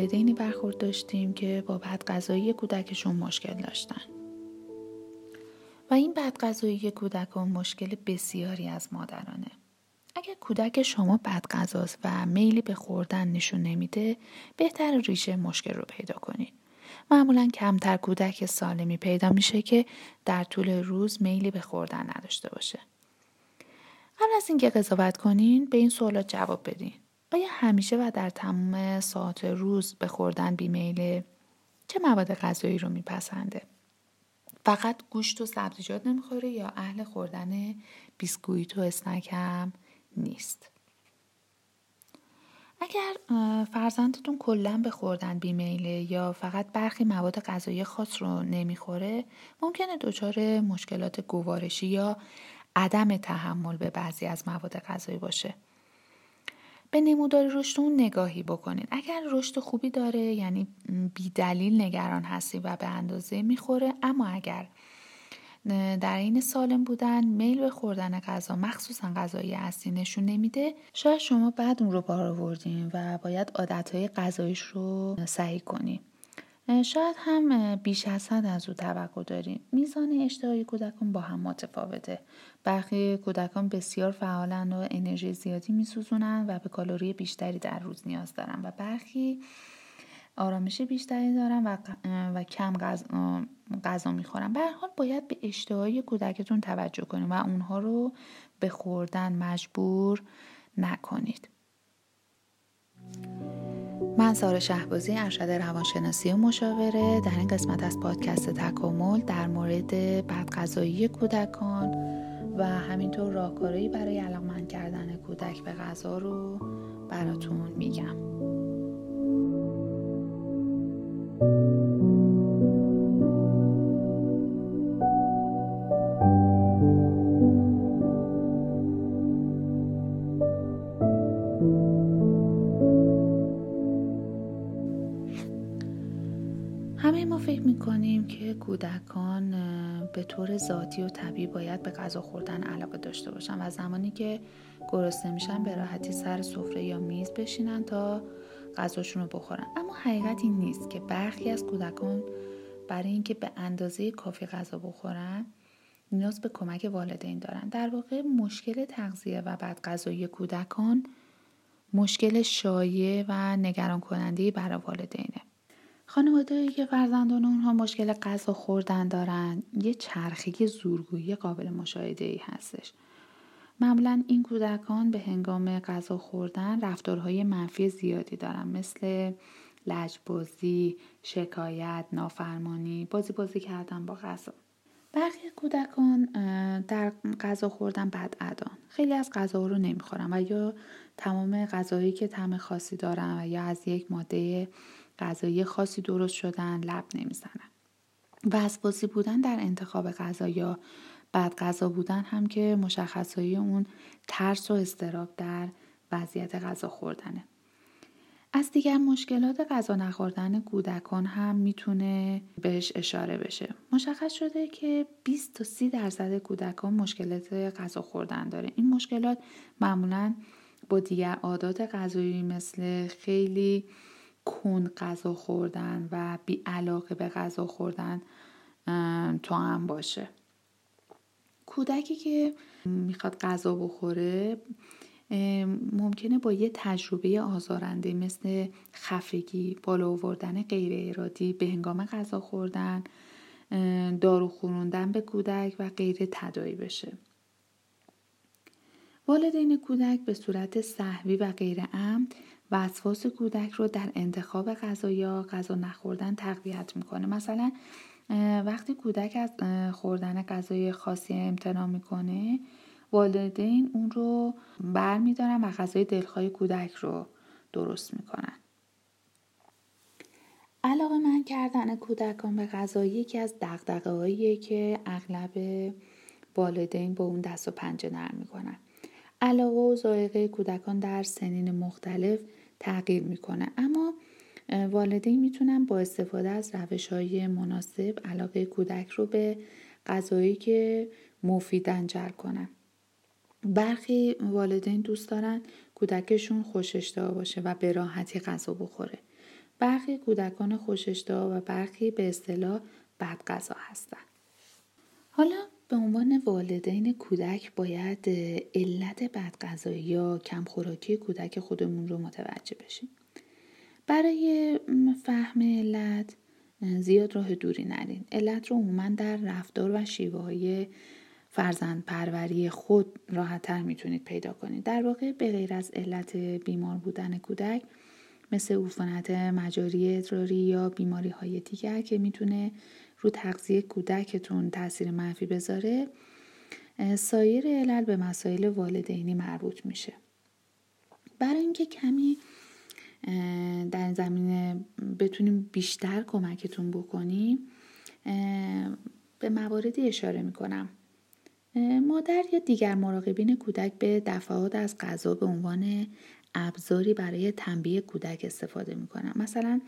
والدینی برخورد داشتیم که با بدغذایی کودکشون مشکل داشتن. و این بدغذایی کودکان مشکل بسیاری از مادرانه. اگر کودک شما بدغذاست و میلی به خوردن نشون نمیده بهتر ریشه مشکل رو پیدا کنید معمولا کمتر کودک سالمی پیدا میشه که در طول روز میلی به خوردن نداشته باشه. قبل از اینکه قضاوت کنین به این سوالات جواب بدین. آیا همیشه و در تمام ساعت روز به خوردن بیمیله چه مواد غذایی رو میپسنده؟ فقط گوشت و سبزیجات نمی‌خوره یا اهل خوردن بیسکویت و اسنک هم نیست؟ اگر فرزندتون کلا به خوردن بیمیله یا فقط برخی مواد غذایی خاص رو نمی‌خوره ممکنه دچار مشکلات گوارشی یا عدم تحمل به بعضی از مواد غذایی باشه. به نمودار رشد اون نگاهی بکنید. اگر رشد خوبی داره یعنی بیدلیل نگران هستی و به اندازه می‌خوره اما اگر در این سالم بودن میل به خوردن غذا مخصوصا غذایی اصلی نشون نمیده شاید شما بعد اون رو بار آوردین و باید عادتهای غذاییش رو سعی کنیم شاید هم بیش از حد از او توقع داریم. میزان اشتهای کودکان با هم متفاوته. برخی کودکان بسیار فعالن و انرژی زیادی میسوزونن و به کالری بیشتری در روز نیاز دارن و برخی آرامش بیشتری دارن و, و کم غذا, غذا می‌خورن. به حال باید به اشتهای کودکتون توجه کنید و اونها رو به خوردن مجبور نکنید. من سارا شهبازی ارشد روانشناسی و مشاوره در این قسمت از پادکست تکامل در مورد بدغذایی کودکان و همینطور راهکارهایی برای علاقمند کردن کودک به غذا رو براتون میگم. کودکان به طور ذاتی و طبیعی باید به غذا خوردن علاقه داشته باشن و زمانی که گرسنه میشن به راحتی سر سفره یا میز بشینن تا غذاشون رو بخورن. اما حقیقت این نیست که برخی از کودکان برای اینکه به اندازه کافی غذا بخورن نیاز به کمک والدین دارن. در واقع مشکل تغذیه و بدغذایی کودکان مشکل شایع و نگران کننده برای والدینه. خانواده که فرزندان اونها مشکل غذا خوردن دارن یه چرخه زورگویی قابل مشاهده ای هستش معمولا این کودکان به هنگام غذا خوردن رفتارهای منفی زیادی دارن مثل لجبازی، شکایت، نافرمانی، بازی بازی کردن با غذا. برخی کودکان در غذا خوردن بد ادان. خیلی از غذا رو نمی‌خورن و یا تمام غذایی که طعم خاصی دارن و یا از یک ماده غذایی خاصی درست شدن لب نمی‌زنن. وسواسی بودن در انتخاب غذا یا بد غذا بودن هم که مشخصایی اون ترس و استراب در وضعیت غذا خوردنه. از دیگر مشکلات غذا نخوردن کودکان هم می‌تونه بهش اشاره بشه. مشخص شده که 20 تا 30 درصد کودکان مشکلات غذا خوردن داره. این مشکلات معمولا با دیگر عادات غذایی مثل خیلی کن غذا خوردن و بی علاقه به غذا خوردن تو هم باشه. کودکی که می‌خواد غذا بخوره ممکنه با یه تجربه آزارنده مثل خفگی، بالا آوردن غیر ارادی به هنگام غذا خوردن، دارو خوروندن به کودک و غیر تدایی بشه. والدین کودک به صورت صحوی و غیر عمد وسواس کودک رو در انتخاب غذا یا غذا نخوردن تقویت می‌کنه. مثلا وقتی کودک از خوردن غذای خاصی امتناع می‌کنه والدین اون رو بر میدارن و غذای دلخواه کودک رو درست می‌کنن. علاقه من کردن کودکان به غذا یکی از دقدقه که اغلب والدین با اون دست و پنجه نرم می‌کنن. علاقه و ذائقه کودکان در سنین مختلف تغییر می‌کنه. اما والدین می‌تونن با استفاده از روش های مناسب علاقه کودک رو به غذایی که مفیدن جلب کنن. برخی والدین دوست دارن کودکشون خوشش باشه و به راحتی غذا بخوره. برخی کودکان خوشش و برخی به اصطلاح بد غذا هستن. حالا به عنوان والدین کودک باید علت بدغذایی یا کمخوراکی کودک خودمون رو متوجه بشیم. برای فهم علت زیاد راه دوری نرین. علت رو عموما در رفتار و شیوه های فرزند پروری خود راحتتر می‌تونید پیدا کنید. در واقع به غیر از علت بیمار بودن کودک مثل عفونت مجاری ادراری یا بیماری های دیگر که می‌تونه رو تغذیه کودکتون تاثیر منفی بذاره سایر علل به مسائل والدینی مربوط میشه. برای اینکه کمی در زمینه بتونیم بیشتر کمکتون بکنیم به مواردی اشاره می‌کنم. مادر یا دیگر مراقبین کودک به دفعات از غذا به عنوان ابزاری برای تنبیه کودک استفاده می‌کنن. مثلا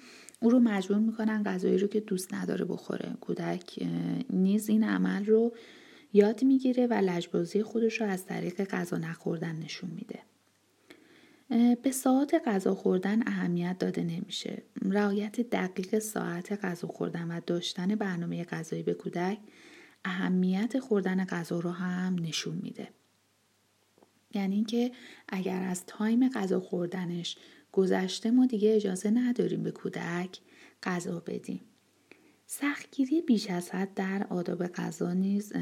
او رو مجبور می‌کنن غذایی رو که دوست نداره بخوره. کودک نیز این عمل رو یاد می‌گیره و لجبازی خودش رو از طریق غذا نخوردن نشون میده. به ساعت غذا خوردن اهمیت داده نمیشه. رعایت دقیق ساعت غذا خوردن و داشتن برنامه غذایی به کودک اهمیت خوردن غذا رو هم نشون میده. یعنی اینکه اگر از تایم غذا خوردنش گذشته ما دیگه اجازه نداریم به کودک غذا بدیم. سختگیری بیش از حد در آداب غذا نیز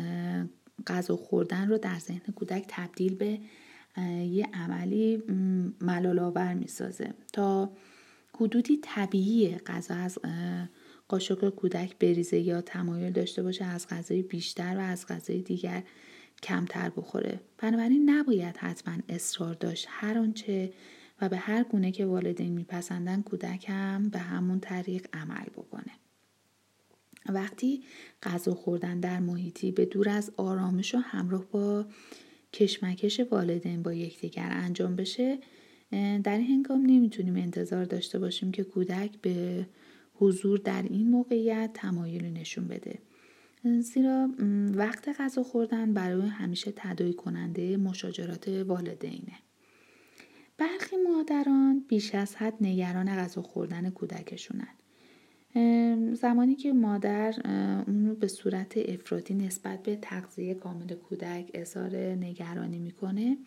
غذا خوردن رو در ذهن کودک تبدیل به یه عملی ملال می سازه تا حدودی طبیعی غذا از قاشق کودک بریزه یا تمایل داشته باشه از غذای بیشتر و از غذای دیگر کمتر بخوره. بنابراین نباید حتما اصرار داشت. هر آنچه و به هر گونه که والدین میپسندن کودک هم به همون طریق عمل بکنه. وقتی غذا خوردن در محیطی به دور از آرامش و همراه با کشمکش والدین با یکدیگر انجام بشه در هنگام نمی‌تونیم انتظار داشته باشیم که کودک به حضور در این موقعیت تمایلی نشون بده. زیرا وقت غذا خوردن برای همیشه تدایی کننده مشاجرات والدینه. برخی مادران بیش از حد نگران غذا خوردن کودکشونن. زمانی که مادر اون رو به صورت افراطی نسبت به تغذیه کامل کودک اظهار نگرانی می‌کنه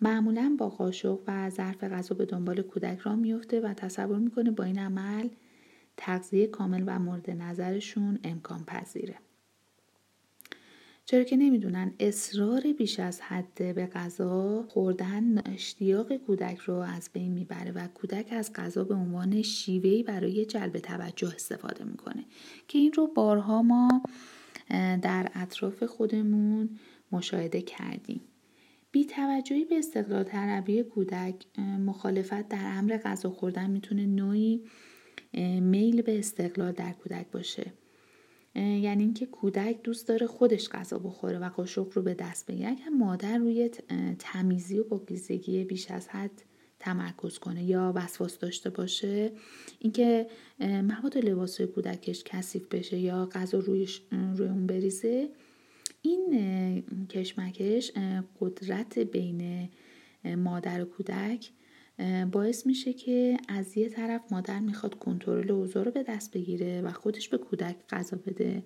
معمولا با قاشق و ظرف غذا به دنبال کودک را میفته و تصور می‌کنه با این عمل تغذیه کامل و مورد نظرشون امکان پذیره چرا که نمی‌دونن اصرار بیش از حد به غذا خوردن اشتیاق کودک رو از بین می‌بره و کودک از غذا به عنوان شیوهی برای جلب توجه استفاده می‌کنه. که این رو بارها ما در اطراف خودمون مشاهده کردیم. بی توجهی به استقلال طلبی کودک مخالفت در امر غذا خوردن می‌تونه نوعی میل به استقلال در کودک باشه. یعنی اینکه کودک دوست داره خودش غذا بخوره و قاشق رو به دست بگیره. اگر مادر روی تمیزی و پاکیزگی بیش از حد تمرکز کنه یا وسواس داشته باشه اینکه مواد لباس کودکش کثیف بشه یا غذا روی روی اون بریزه این کشمکش قدرت بین مادر و کودک باعث میشه که از یه طرف مادر می‌خواد کنترل اوضاع رو به دست بگیره و خودش به کودک غذا بده.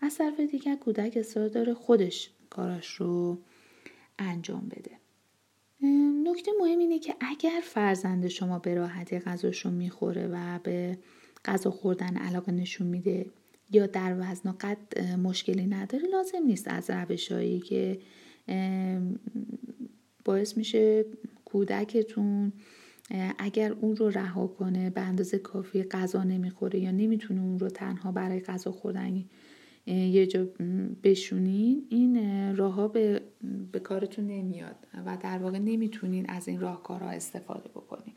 از طرف دیگر کودک اصرار داره خودش کاراش رو انجام بده. نکته مهم اینه که اگر فرزند شما به راحتی غذاش می‌خوره و به غذا خوردن علاقه نشون میده یا در وزن و قد مشکلی نداره لازم نیست از روشهایی که باعث میشه کودکتون اگر اون رو رها کنه به اندازه کافی غذا نمی‌خوره یا نمی‌تونه اون رو تنها برای غذا خوردن یه جا بشونین این راهها به, به کارتون نمیاد و در واقع نمی‌تونین از این راهکارها استفاده بکنین.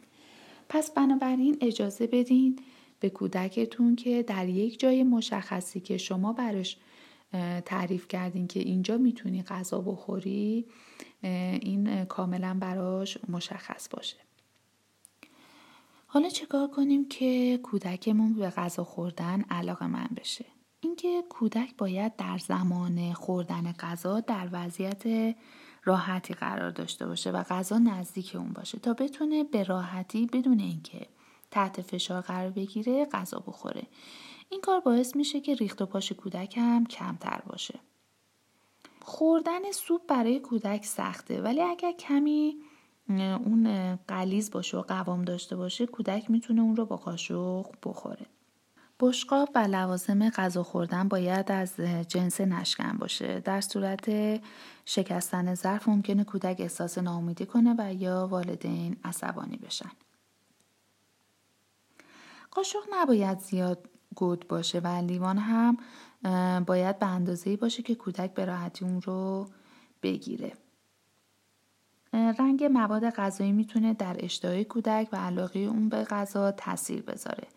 پس بنابراین اجازه بدین به کودکتون که در یک جای مشخصی که شما براش تعریف کردین که اینجا می‌تونی غذا بخوری این کاملا براش مشخص باشه. حالا چکار کنیم که کودکمون به غذا خوردن علاقه من بشه؟ اینکه کودک باید در زمان خوردن غذا در وضعیت راحتی قرار داشته باشه و غذا نزدیک اون باشه تا بتونه به راحتی بدون اینکه تحت فشار قرار بگیره غذا بخوره. این کار باعث میشه که ریخت و پاش کودک هم کمتر باشه. خوردن سوپ برای کودک سخته ولی اگر کمی اون قلیز باشه و قوام داشته باشه کودک می‌تونه اون رو با قاشق بخوره. بشقاب و لوازم غذا خوردن باید از جنس نشکن باشه. در صورت شکستن ظرف ممکنه کودک احساس ناامیدی کنه و یا والدین عصبانی بشن. قاشق نباید زیاد گود باشه و لیوان هم باید به اندازه‌ای باشه که کودک به راحتی اون رو بگیره رنگ مواد غذایی می‌تونه در اشتهای کودک و علاقه اون به غذا تاثیر بذاره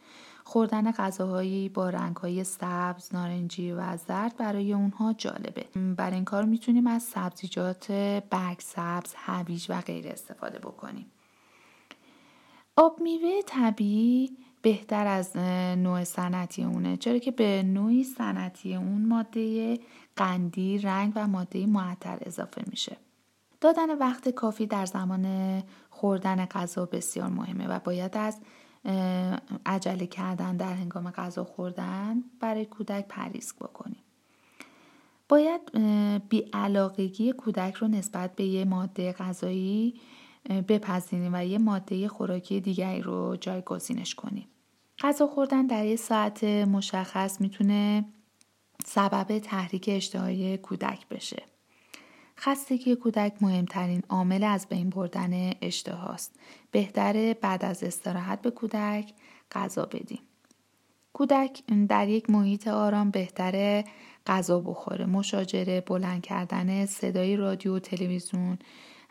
خوردن غذاهایی با رنگهای سبز، نارنجی و زرد برای اونها جالبه. برای این کار می‌تونیم از سبزیجات برگ سبز، هویج و غیر استفاده بکنیم. آب میوه طبیعی بهتر از نوع صنعتی اونه. چرا که به نوعی صنعتی اون ماده قندی رنگ و ماده معطر اضافه میشه. دادن وقت کافی در زمان خوردن غذا بسیار مهمه و باید از عجله کردن در هنگام غذا خوردن برای کودک پریز بکنیم. باید بیعلاقگی کودک رو نسبت به یه ماده غذایی بپذیریم و یه ماده خوراکی دیگری رو جایگزینش کنیم. غذا خوردن در یه ساعت مشخص می‌تونه سبب تحریک اشتهای کودک بشه. خستگی کودک مهمترین عامل از بین بردن اشتهاست. بهتره بعد از استراحت به کودک غذا بدیم. کودک در یک محیط آرام بهتره غذا بخوره. مشاجره، بلند کردن صدای رادیو و تلویزیون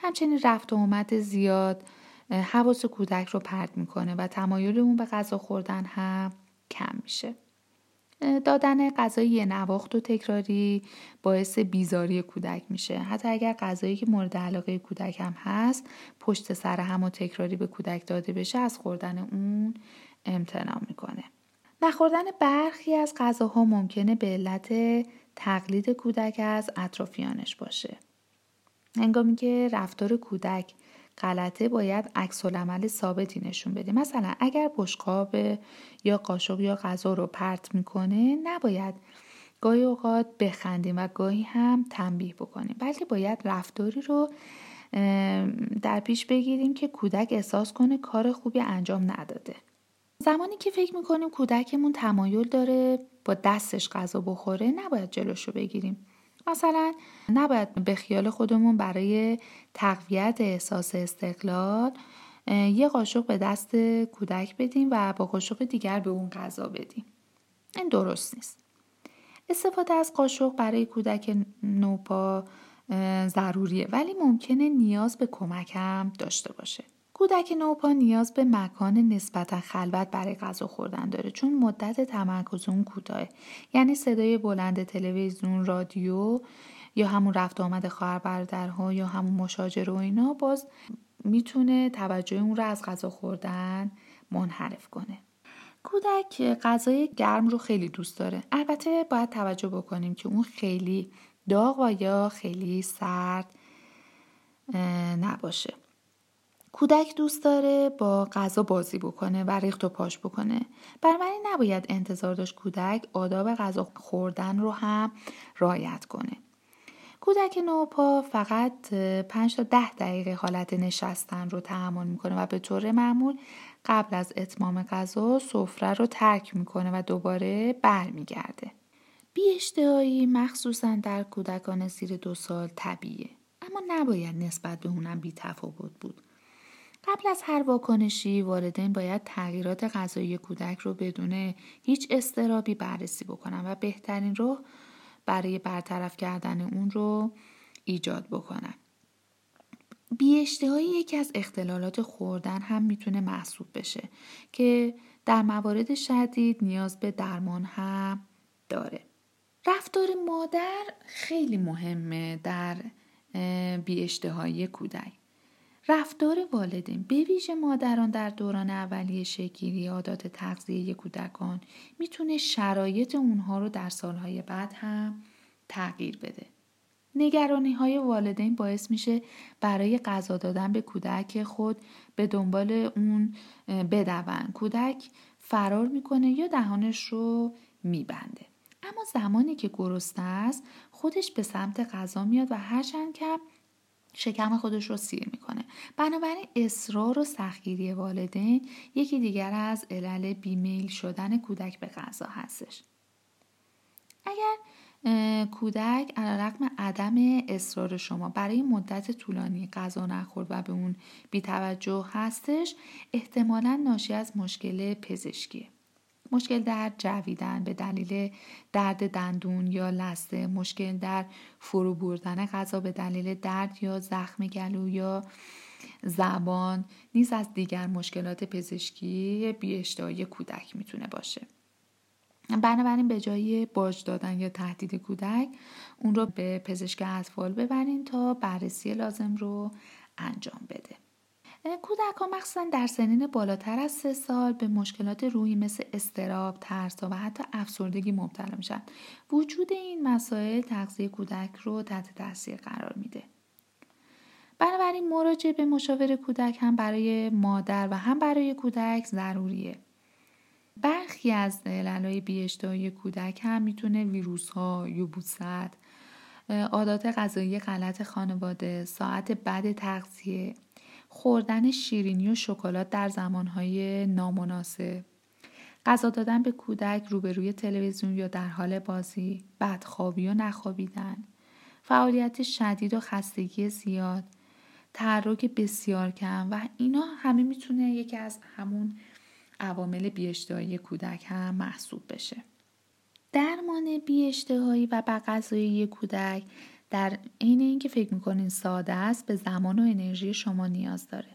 همچنین رفت و آمد زیاد حواس کودک رو پرت می‌کنه و تمایل اون به غذا خوردن هم کم میشه. دادن غذای نواخت و تکراری باعث بیزاری کودک میشه. حتی اگر غذایی که مورد علاقه کودک هم هست پشت سر هم و تکراری به کودک داده بشه از خوردن اون امتناع می‌کنه. نخوردن برخی از غذاها ممکنه به علت تقلید کودک از اطرافیانش باشه. هنگامی که رفتار کودک غلطه باید عکس عمل ثابتی نشون بدیم مثلا اگر بشقاب یا قاشق یا غذا رو پرت می‌کنه نباید گاهی اوقات بخندیم و گاهی هم تنبیه بکنیم. بلکه باید رفتاری رو در پیش بگیریم که کودک احساس کنه کار خوبی انجام نداده. زمانی که فکر می‌کنیم کودکمون تمایل داره با دستش غذا بخوره نباید جلوش رو بگیریم. مثلا نباید به خیال خودمون برای تقویت احساس استقلال یه قاشق به دست کودک بدیم و با قاشق دیگر به اون غذا بدیم. این درست نیست. استفاده از قاشق برای کودک نوپا ضروریه ولی ممکنه نیاز به کمکم داشته باشه. کودک نوپا نیاز به مکان نسبتا خلوت برای غذا خوردن داره چون مدت تمرکز اون کوتاه یعنی صدای بلند تلویزیون رادیو یا همون رفت آمد خواهر برادرها یا همون مشاجره و اینا باز می‌تونه توجه اون رو از غذا خوردن منحرف کنه. کودک غذای گرم رو خیلی دوست داره. البته باید توجه بکنیم که اون خیلی داغ و یا خیلی سرد نباشه. کودک دوست داره با غذا بازی بکنه و ریخت و پاش بکنه. بنابراین نباید انتظار داشت کودک آداب غذا خوردن رو هم رعایت کنه. کودک نوپا فقط 5 تا 10 دقیقه حالت نشستن رو تحمل می‌کنه و به طور معمول قبل از اتمام غذا سفره رو ترک می‌کنه و دوباره برمیگرده. بی اشتهایی مخصوصا در کودکان زیر دو سال طبیعیه اما نباید نسبت به اونم بی تفاوت بود. قبل از هر واکنشی والدین باید تغییرات غذایی کودک رو بدون هیچ استرابی بررسی بکنن و بهترین رو برای برطرف کردن اون رو ایجاد بکنن. بیاشتهایی یکی از اختلالات خوردن هم می‌تونه محسوب بشه که در موارد شدید نیاز به درمان هم داره. رفتار مادر خیلی مهمه در بیاشتهایی کودک. رفتار والدین به ویژه مادران در دوران اولیه شکلی عادات تغذیه کودکان می‌تونه شرایط اونها رو در سالهای بعد هم تغییر بده. نگرانی های والدین باعث میشه برای غذا دادن به کودک خود به دنبال اون بدون کودک فرار می‌کنه یا دهانش رو میبنده اما زمانی که گرسنه است خودش به سمت غذا میاد و هرچند که شکم خودش رو سیر می‌کنه. بنابراین اصرار و سختگیری والدین یکی دیگر از علل بیمیل شدن کودک به غذا هستش. اگر کودک علیرغم عدم اصرار شما برای مدت طولانی غذا نخورد و به اون بیتوجه هستش احتمالا ناشی از مشکل پزشکیه مشکل در جویدن به دلیل درد دندون یا لسته مشکل در فرو بردن غذا به دلیل درد یا زخم گلو یا زبان نیز از دیگر مشکلات پزشکی بیاشتهایی کودک می‌تونه باشه. بنابراین به جای باج دادن یا تهدید کودک اون رو به پزشک اطفال ببرین تا بررسی لازم رو انجام بده. کودکان مخصوصا در سنین بالاتر از سه سال به مشکلات روحی مثل استراب، ترس و حتی افسردگی مبتلا میشن. وجود این مسائل تغذیه کودک رو تحت تاثیر قرار میده. بنابراین مراجعه به مشاور کودک هم برای مادر و هم برای کودک ضروریه. برخی از عللهای بیاشتهایی کودک هم می‌تونه ویروس ها، عادات غذایی غلط خانواده، ساعت بد تغذیه، خوردن شیرینی و شکلات در زمانهای نامناسب. غذا دادن به کودک روبروی تلویزیون یا در حال بازی بدخوابی و نخوابیدن. فعالیت شدید و خستگی زیاد. تحرک بسیار کم و اینا همه می‌تونه یکی از همون عوامل بیاشتهایی کودک هم محسوب بشه. درمان بیاشتهایی و غذای کودک در عین اینکه فکر می‌کنین ساده است به زمان و انرژی شما نیاز داره.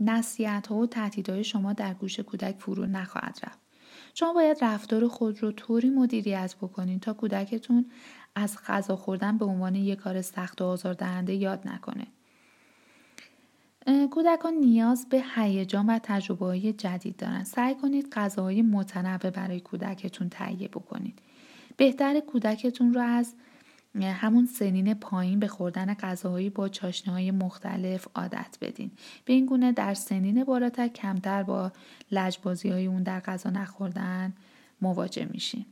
نصیحت ها و تهدیدهای شما در گوش کودک فرو نخواهد رفت. شما باید رفتار خود رو طوری مدیریت بکنین تا کودکتون از غذا خوردن به عنوان یک کار سخت و آزاردهنده یاد نکنه. کودکان نیاز به هیجان و تجربه های جدید دارن. سعی کنید غذاهای متنوع برای کودکتون تهیه بکنید. بهتر کودکتون رو از همون سنین پایین به خوردن غذاهایی با چاشنه های مختلف عادت بدین. به این گونه در سنین بالاتر کمتر با لجبازی های اون در غذا نخوردن مواجه میشین.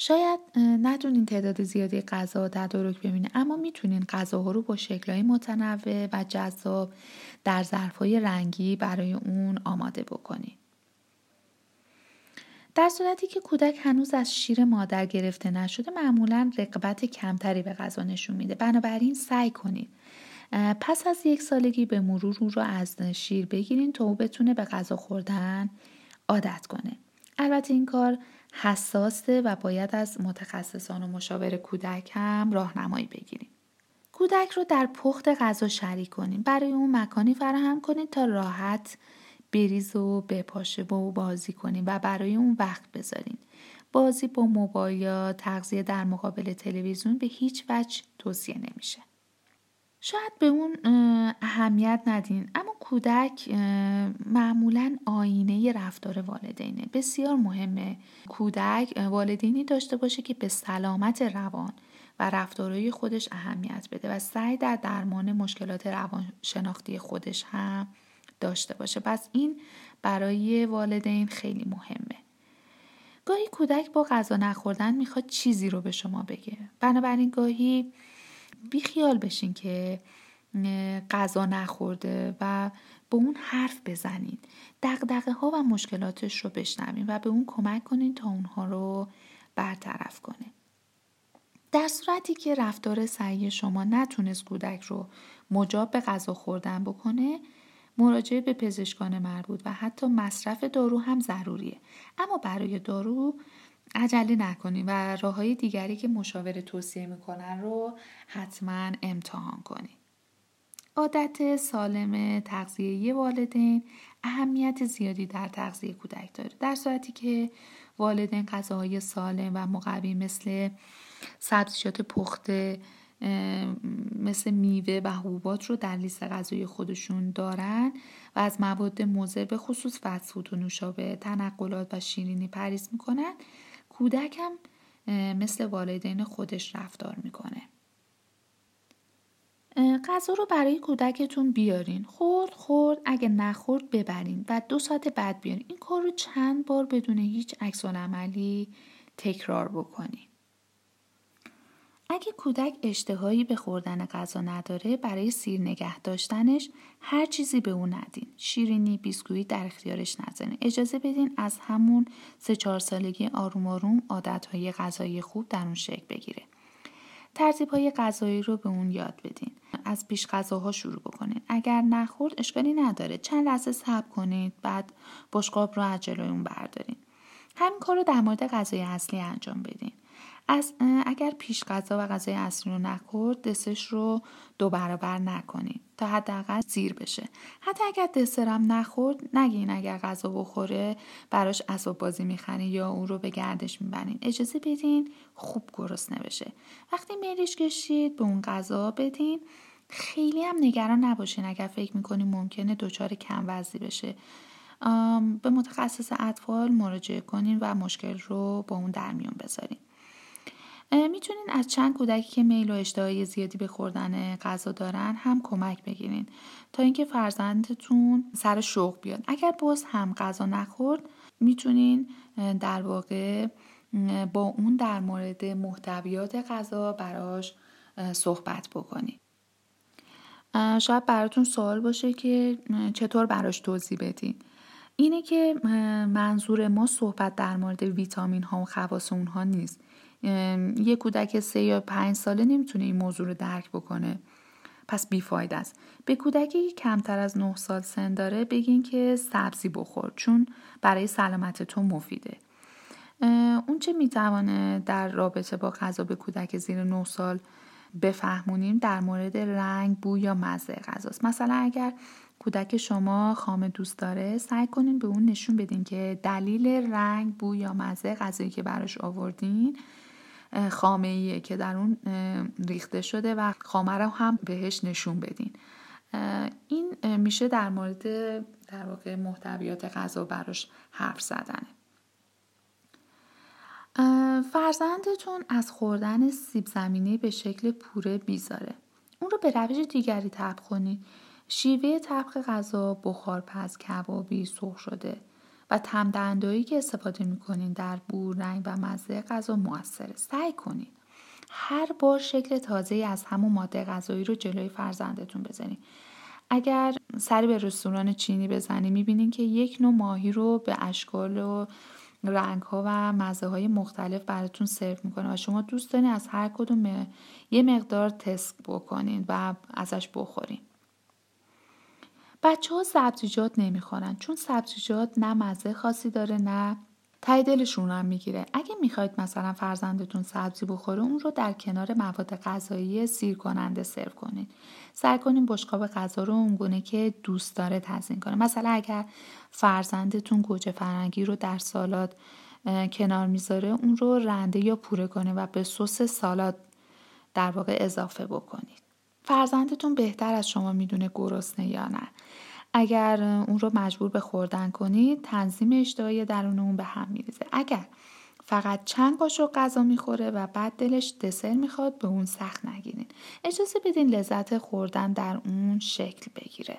شاید نتونین تعداد زیادی غذا تدارک ببینید اما می‌تونین غذاها رو با شکلهای متنوع و جذاب در ظرفهای رنگی برای اون آماده بکنید در صورتی که کودک هنوز از شیر مادر گرفته نشده معمولا رقبت کمتری به غذا نشون میده. بنابراین سعی کنید پس از یک سالگی به مرور او رو از شیر بگیرین تا او بتونه به غذا خوردن عادت کنه. البته این کار حساسه و باید از متخصصان و مشاور کودک هم راهنمایی بگیریم کودک رو در پخت غذا شریک کنیم برای اون مکانی فراهم کنید تا راحت بریز و بپاشه با بازی کنیم و برای اون وقت بذارین بازی با موبایل یا تغذیه در مقابل تلویزیون به هیچ وجه توصیه نمیشه. شاید به اون اهمیت ندین اما کودک معمولا آینه رفتار والدینه. بسیار مهمه کودک والدینی داشته باشه که به سلامت روان و رفتارهای خودش اهمیت بده و سعی در درمان مشکلات روانشناختی خودش هم داشته باشه. پس این برای والدین خیلی مهمه. گاهی کودک با غذا نخوردن می‌خواد چیزی رو به شما بگه. بنابراین گاهی بیخیال بشین که غذا نخورده و به اون حرف بزنید دقدقه ها و مشکلاتش رو بشنوین و به اون کمک کنین تا اونها رو برطرف کنه. در صورتی که رفتار سعی شما نتونست کودک رو مجاب به غذا خوردن بکنه مراجعه به پزشکان مربوط و حتی مصرف دارو هم ضروریه. اما برای دارو عجله نکنید و راه های دیگری که مشاور توصیه می‌کنن رو حتما امتحان کنید عادت سالم تغذیه والدین اهمیت زیادی در تغذیه کودک داره. در صورتی که والدین غذاهای سالم و مقوی مثل سبزیجات پخته مثل میوه و حبوبات رو در لیست غذایی خودشون دارن و از مواد مضر به خصوص فسفود و نوشابه تنقلات و شیرینی پریز می‌کنن. کودک هم مثل والدین خودش رفتار می‌کنه. غذا رو برای کودکتون بیارین. خورد خورد. اگه نخورد ببرین. و دو ساعت بعد بیارین. این کار رو چند بار بدون هیچ عکس عملی تکرار بکنین. اگه کودک اشتهایی به خوردن غذا نداره برای سیر نگه داشتنش هر چیزی به اون ندین. شیرینی بیسکویت در اختیارش نذارین. اجازه بدین از همون سه چهار سالگی آروم آروم عادتهای غذایی خوب در اون شکل بگیره. ترتیب های غذایی رو به اون یاد بدین. از پیش غذاها شروع بکنین. اگر نخورد اشکالی نداره. چند لحظه صبر کنید بعد بشقاب رو از جلوی اون بردارین. همین کار رو در مورد غذای اصلی انجام بدین. از اگر پیش غذا و غذای اصلی رو نخورد دسش رو دو برابر نکنید تا حداقل زیر بشه. حتی اگر دسرم نخورد نگین اگر غذا بخوره براش اسباب بازی می‌خرین یا اون رو به گردش می‌برین اجازه بدین خوب گرسنه بشه. وقتی میلیش کشید به اون غذا بدین. خیلی هم نگران نباشین اگر فکر می‌کنین ممکنه دچار کم وزنی بشه. به متخصص اطفال مراجعه کنین و مشکل رو با اون در میون بذارین. می‌تونین از چند کودکی که میل و اشتهای زیادی به خوردن غذا دارن هم کمک بگیرین تا اینکه فرزندتون سر شوق بیاد. اگر باز هم غذا نخورد می‌تونین در واقع با اون در مورد محتویات غذا براش صحبت بکنید شاید براتون سوال باشه که چطور براش توضیح بدین. اینه که منظور ما صحبت در مورد ویتامین ها و خواص اونها نیست. یه کودک سه یا پنج ساله نمی‌تونه این موضوع رو درک بکنه. پس بیفاید است. به کودکی کمتر از نه سال سن داره بگین که سبزی بخور چون برای سلامت تو مفیده. اون چه می‌توانه در رابطه با غذا به کودک زیر 9 سال بفهمونیم در مورد رنگ بو یا مزه غذاست. مثلا اگر کودک شما خامه دوست داره سعی کنین به اون نشون بدین که دلیل رنگ بو یا مزه غذایی که براش آوردین خامه ایه که در اون ریخته شده و خامه رو هم بهش نشون بدین. این میشه در مورد در واقع محتویات غذا براش حرف زدنه. فرزندتون از خوردن سیب زمینی به شکل پوره بیزاره. اون رو به روش دیگری تب کنید شیوه طبخ غذا بخارپز کبابی سرخ شده. و تمدندایی که استفاده می‌کنین در بو رنگ و مزه غذا موثره. سعی کنید هر بار شکل تازه از همون ماده غذایی رو جلوی فرزندتون بزنید اگر سری به رستوران چینی بزنی می‌بینین که یک نوع ماهی رو به اشکال و رنگ ها و مزه های مختلف براتون سرو می‌کنه و شما دوست دارین از هر کدوم یه مقدار تست بکنین و ازش بخورین. بچه ها سبزیجات نمی‌خورن چون سبزیجات نه مزه خاصی داره نه تای دلشون هم می‌گیره. اگه می‌خواید مثلا فرزندتون سبزی بخوره اون رو در کنار مواد غذایی سیر کننده سرو کنید. سعی کنید بشقاب غذا رو اونگونه که دوست داره تزین کنه. مثلا اگر فرزندتون گوجه فرنگی رو در سالاد کنار می‌ذاره اون رو رنده یا پوره کنه و به سس سالاد در واقع اضافه بکنید. فرزندتون بهتر از شما می‌دونه گرسنه یا نه. اگر اون رو مجبور به خوردن کنید تنظیم اشتهای درون اون به هم میریزه. اگر فقط چند قاشق غذا می‌خوره و بعد دلش دسر می‌خواد به اون سخت نگیرین اجازه بدین لذت خوردن در اون شکل بگیره.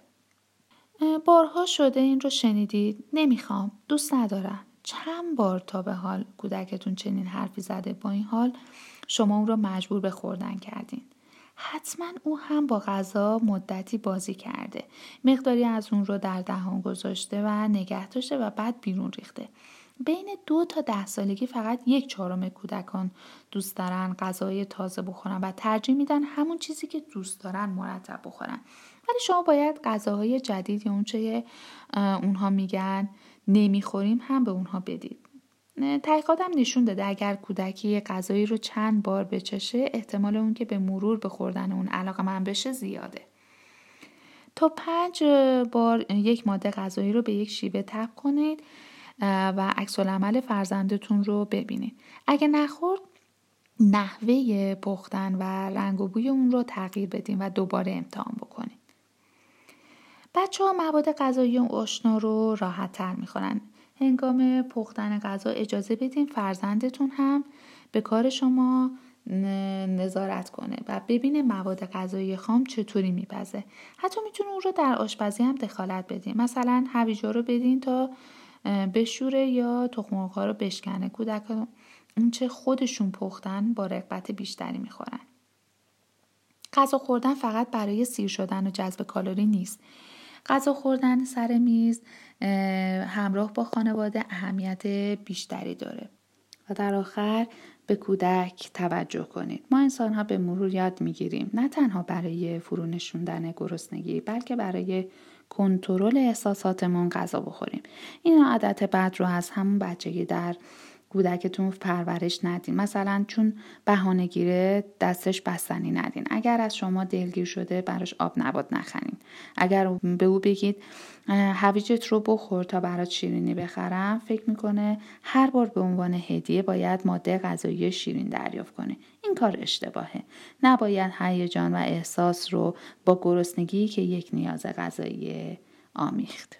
بارها شده این رو شنیدید. نمی‌خوام. دوست ندارم. چند بار تا به حال کودکتون چنین حرفی زده. با این حال شما اون رو مجبور به خوردن کردین. حتما او هم با غذا مدتی بازی کرده. مقداری از اون رو در دهان گذاشته و نگه داشته و بعد بیرون ریخته. بین دو تا ده سالگی فقط یک چهارم کودکان دوست دارن غذای تازه بخورن و ترجیح میدن همون چیزی که دوست دارن مرتب بخورن. ولی شما باید غذاهای جدید یا اونچه اونها میگن نمی‌خوریم هم به اونها بدید. تحقیقاتم نشون داده اگر کودکی غذایی رو چند بار بچشه احتمال اون که به مرور به خوردن اون علاقه من بشه زیاده. تا پنج بار یک ماده غذایی رو به یک شیوه تب کنید و عکس عمل فرزندتون رو ببینید. اگه نخورد نحوه پختن و رنگ و بوی اون رو تغییر بدین و دوباره امتحان بکنید بچه ها مواد غذایی آشنا رو راحت تر می‌خورن. هنگام پختن غذا اجازه بدین فرزندتون هم به کار شما نظارت کنه و ببینه مواد غذایی خام چطوری میپزه. حتی می‌تونه اون رو در آشپزی هم دخالت بدین. مثلا هویجا رو بدین تا بشوره یا تخم ها رو بشکنه. کودکان اون چه خودشون پختن با رقبت بیشتری می‌خورن. غذا خوردن فقط برای سیر شدن و جذب کالری نیست. غذا خوردن سر میز همراه با خانواده اهمیت بیشتری داره. و در آخر به کودک توجه کنید. ما انسان ها به مرور یاد می‌گیریم. نه تنها برای فرو نشوندن گرسنگی بلکه برای کنترل احساساتمون غذا بخوریم. این عادت بد رو از همون بچگی در کودکتون پرورش ندین. مثلا چون بهانه گیره دستش بستنی ندین. اگر از شما دلگیر شده براش آب نباد نخرین. اگر به او بگید هویجت رو بخور تا برات شیرینی بخرم فکر می‌کنه هر بار به عنوان هدیه باید ماده غذایی شیرین دریافت کنه. این کار اشتباهه. نباید هیجان و احساس رو با گرسنگی که یک نیاز غذایی آمیخت.